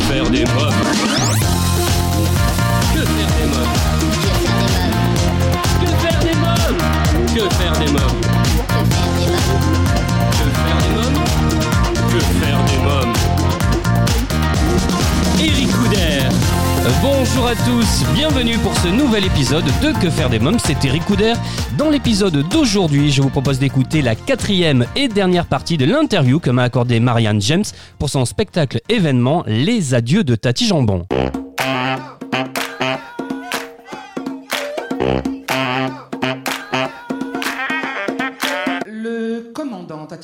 Faire des mômes à tous, bienvenue pour ce nouvel épisode de Que faire des mômes, c'est Eric Couder. Dans l'épisode d'aujourd'hui, je vous propose d'écouter la quatrième et dernière partie de l'interview que m'a accordé Marianne James pour son spectacle événement Les Adieux de Tati Jambon.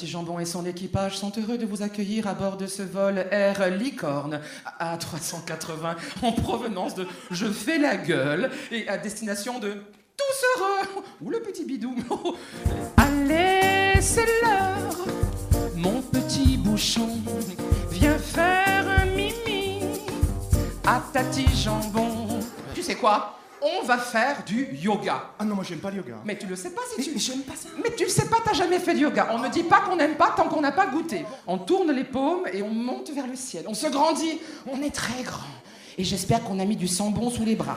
Jambon et son équipage sont heureux de vous accueillir à bord de ce vol Air Licorne A380 en provenance de Je fais la gueule et à destination de Tous heureux ou le petit bidou. Allez, c'est l'heure, mon petit bouchon, viens faire un mimi à Tati Jambon. Tu sais quoi? On va faire du yoga. Ah non, moi j'aime pas le yoga. Mais tu le sais pas si tu. Mais j'aime pas ça. Mais tu le sais pas, t'as jamais fait de yoga. On ne dit pas qu'on n'aime pas tant qu'on n'a pas goûté. On tourne les paumes et on monte vers le ciel. On se grandit. On est très grand. Et j'espère qu'on a mis du sambon sous les bras.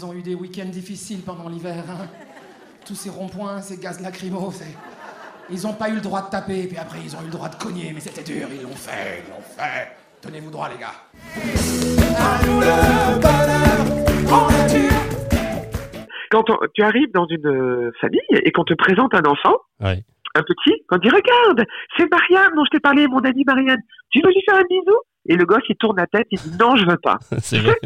Ils ont eu des week-ends difficiles pendant l'hiver. hein. Tous ces ronds-points, ces gaz lacrymaux, c'est... Ils n'ont pas eu le droit de taper, puis après ils ont eu le droit de cogner, mais c'était dur, ils l'ont fait, ils l'ont fait. Tenez-vous droit, les gars. quand on- tu arrives dans une euh, famille et qu'on te présente un enfant, Ouais. un petit, qu'on dit regarde, c'est Marianne dont je t'ai parlé, mon ami Marianne, tu veux lui faire un bisou? Et le gosse il tourne la tête, il dit non je veux pas. C'est vrai.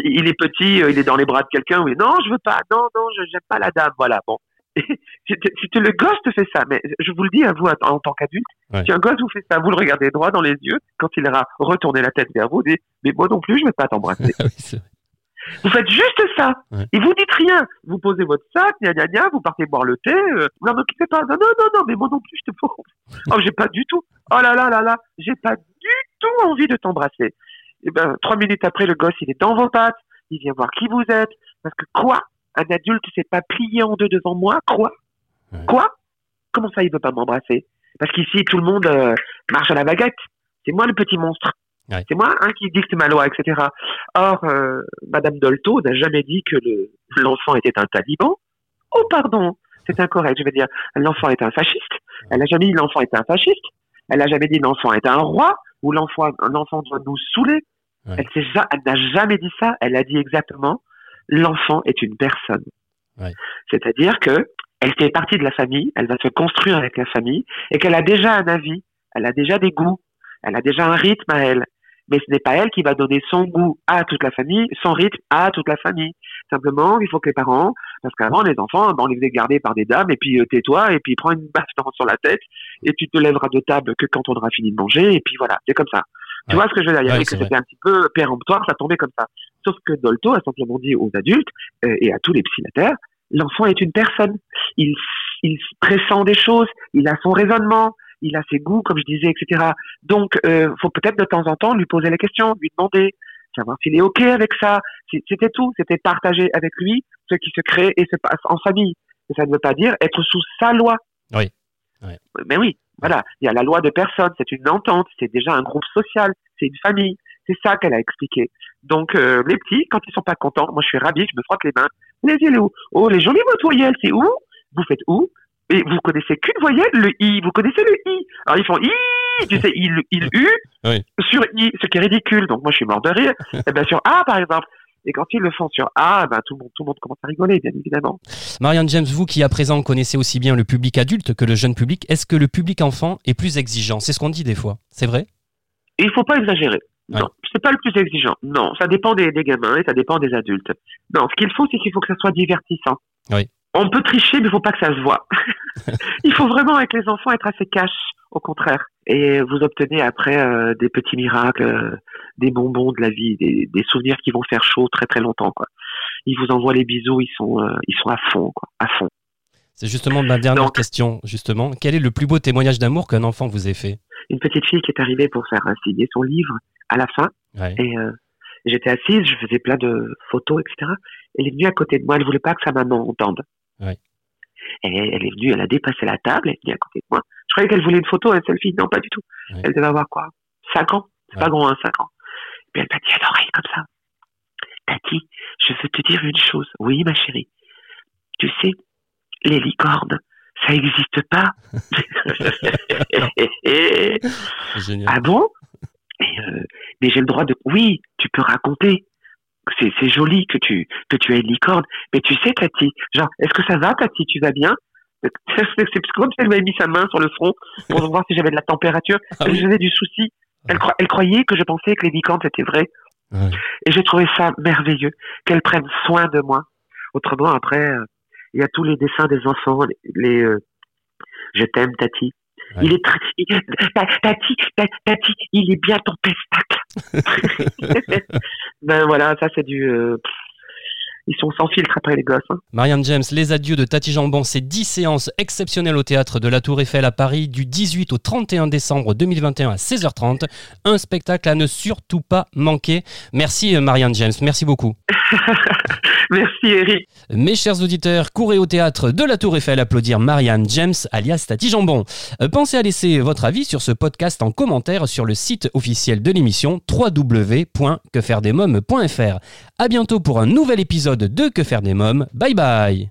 Il est petit, euh, il est dans les bras de quelqu'un, oui non je veux pas, non non je j'aime pas la dame, voilà bon. Et Si, t- si t- le gosse te fait ça, mais je vous le dis à vous en en tant qu'adulte, Ouais. si un gosse vous fait ça, vous le regardez droit dans les yeux, quand il aura retourné la tête vers vous, vous dites mais moi non plus je veux pas t'embrasser. Oui. Vous faites juste ça. Ouais. Et vous dites rien. Vous posez votre sac, gna gna gna, vous partez boire le thé. Euh, non, m'occupez pas. Non, non, non, non, mais moi non plus, je te prends. Oh, j'ai pas du tout. Oh là là là là, j'ai pas du tout envie de t'embrasser. Et ben, trois minutes après, le gosse, il est dans vos pattes. Il vient voir qui vous êtes. Parce que quoi? Un adulte s'est pas plié en deux devant moi? Quoi? Ouais. Quoi? Comment ça, il veut pas m'embrasser? Parce qu'ici, tout le monde euh, marche à la baguette. C'est moi le petit monstre. Ouais. C'est moi hein, qui dicte ma loi, etc. Or, euh, Madame Dolto n'a jamais dit que le- l'enfant était un taliban. Oh, pardon, c'est incorrect. Je veux dire, l'enfant est un fasciste. Elle n'a jamais dit l'enfant est un fasciste. Elle n'a jamais dit l'enfant est un roi ou l'enfant un enfant doit nous saouler. Ouais. Elle elle n'a jamais dit ça. Elle a dit exactement l'enfant est une personne. Ouais. C'est-à-dire que elle fait partie de la famille, elle va se construire avec la famille et qu'elle a déjà un avis, elle a déjà des goûts, elle a déjà un rythme à elle. Mais ce n'est pas elle qui va donner son goût à toute la famille, son rythme à toute la famille. Simplement, il faut que les parents, parce qu'avant les enfants, ben, on les faisait garder par des dames, et puis euh, tais-toi, et puis prends une baffe dans- sur la tête, et tu te lèveras de table que quand on aura fini de manger, et puis voilà, c'est comme ça. Tu Ouais. vois ce que je veux dire? Il y avait que c'était un petit peu péremptoire, ça tombait comme ça. Sauf que Dolto a simplement dit aux adultes euh, et à tous les psychiatres, l'enfant est une personne. Il, il pressent des choses, il a son raisonnement, il a ses goûts, comme je disais, etc. Donc, euh, faut peut-être de temps en temps lui poser la question, lui demander, savoir s'il est ok avec ça. C'était tout, c'était partager avec lui ce qui se crée et se passe en famille. Et ça ne veut pas dire être sous sa loi. Oui. Oui. Mais oui, voilà, il y a la loi de personne, c'est une entente, c'est déjà un groupe social, c'est une famille. C'est ça qu'elle a expliqué. Donc, euh, les petits, quand ils sont pas contents, moi je suis ravi, je me frotte les mains. Les yeux, Oh, les jolies voyelles, c'est où? Vous faites où? Et vous connaissez qu'une voyelle, le i. Vous connaissez le i Alors ils font i, tu sais, il, il, u Oui. sur i, ce qui est ridicule. Donc moi je suis mort de rire. Et bien sur a par exemple. Et quand ils le font sur a, ben tout le monde, tout le monde commence à rigoler, bien évidemment. Marianne James, vous qui à présent connaissez aussi bien le public adulte que le jeune public, est-ce que le public enfant est plus exigeant? C'est ce qu'on dit des fois, c'est vrai? Il faut pas exagérer. Ouais. Non, c'est pas le plus exigeant. Non, ça dépend des, des gamins et ça dépend des adultes. Non, ce qu'il faut, c'est qu'il faut que ça soit divertissant. Oui. On peut tricher, mais il faut pas que ça se voit. il faut vraiment, avec les enfants, être assez cash, au contraire. Et vous obtenez après euh, des petits miracles, euh, des bonbons de la vie, des, des souvenirs qui vont faire chaud très très longtemps. Quoi. Ils vous envoient les bisous, ils sont, euh, ils sont à fond, quoi, à fond. C'est justement ma dernière Donc- question, justement. Quel est le plus beau témoignage d'amour qu'un enfant vous ait fait? Une petite fille qui est arrivée pour faire signer son livre à la fin. Ouais. Et j'étais assise, je faisais plein de photos, etc. Elle est venue à côté de moi, elle voulait pas que sa maman entende. Ouais. Elle est venue, elle a dépassé la table, elle est venue à côté de moi. Je croyais qu'elle voulait une photo, un selfie. Non, pas du tout. Elle devait avoir quoi? Cinq ans C'est Ouais. pas grand, hein, cinq ans. Et puis elle m'a dit à l'oreille comme ça. Tati, je veux te dire une chose. Oui, ma chérie. Tu sais, les licornes, ça n'existe pas. Génial. Ah bon? Euh, Mais j'ai le droit de. Oui, tu peux raconter. C'est c'est joli que tu que tu aies une licorne, mais tu sais, Tati, genre, est-ce que ça va, Tati Tu vas bien? C'est comme si elle m'avait mis sa main sur le front pour voir si j'avais de la température. Ah du souci. Elle, cro- elle croyait que je pensais que les licornes c'était vrai, Ouais. et j'ai trouvé ça merveilleux qu'elle prenne soin de moi. Autrement, après, euh, il y a tous les dessins des enfants, les, les, euh, je t'aime, Tati. Ouais. Il est très, il- ta- Tati, ta- Tati, il est bien ton pestacle. ben voilà, ça c'est du, euh, pff, ils sont sans filtre après les gosses. hein. Marianne James, Les Adieux de Tati Jambon, c'est 10 séances exceptionnelles au théâtre de la Tour Eiffel à Paris du 18 au 31 décembre 2021 à 16h30. Un spectacle à ne surtout pas manquer. Merci euh, Marianne James, merci beaucoup. Merci Eric. Mes chers auditeurs, courez au théâtre de la Tour Eiffel applaudir Marianne James alias Tati Jambon. Euh, pensez à laisser votre avis sur ce podcast en commentaire sur le site officiel de l'émission www.quefairedesmoms.fr. À bientôt pour un nouvel épisode de Que faire des mômes. Bye bye.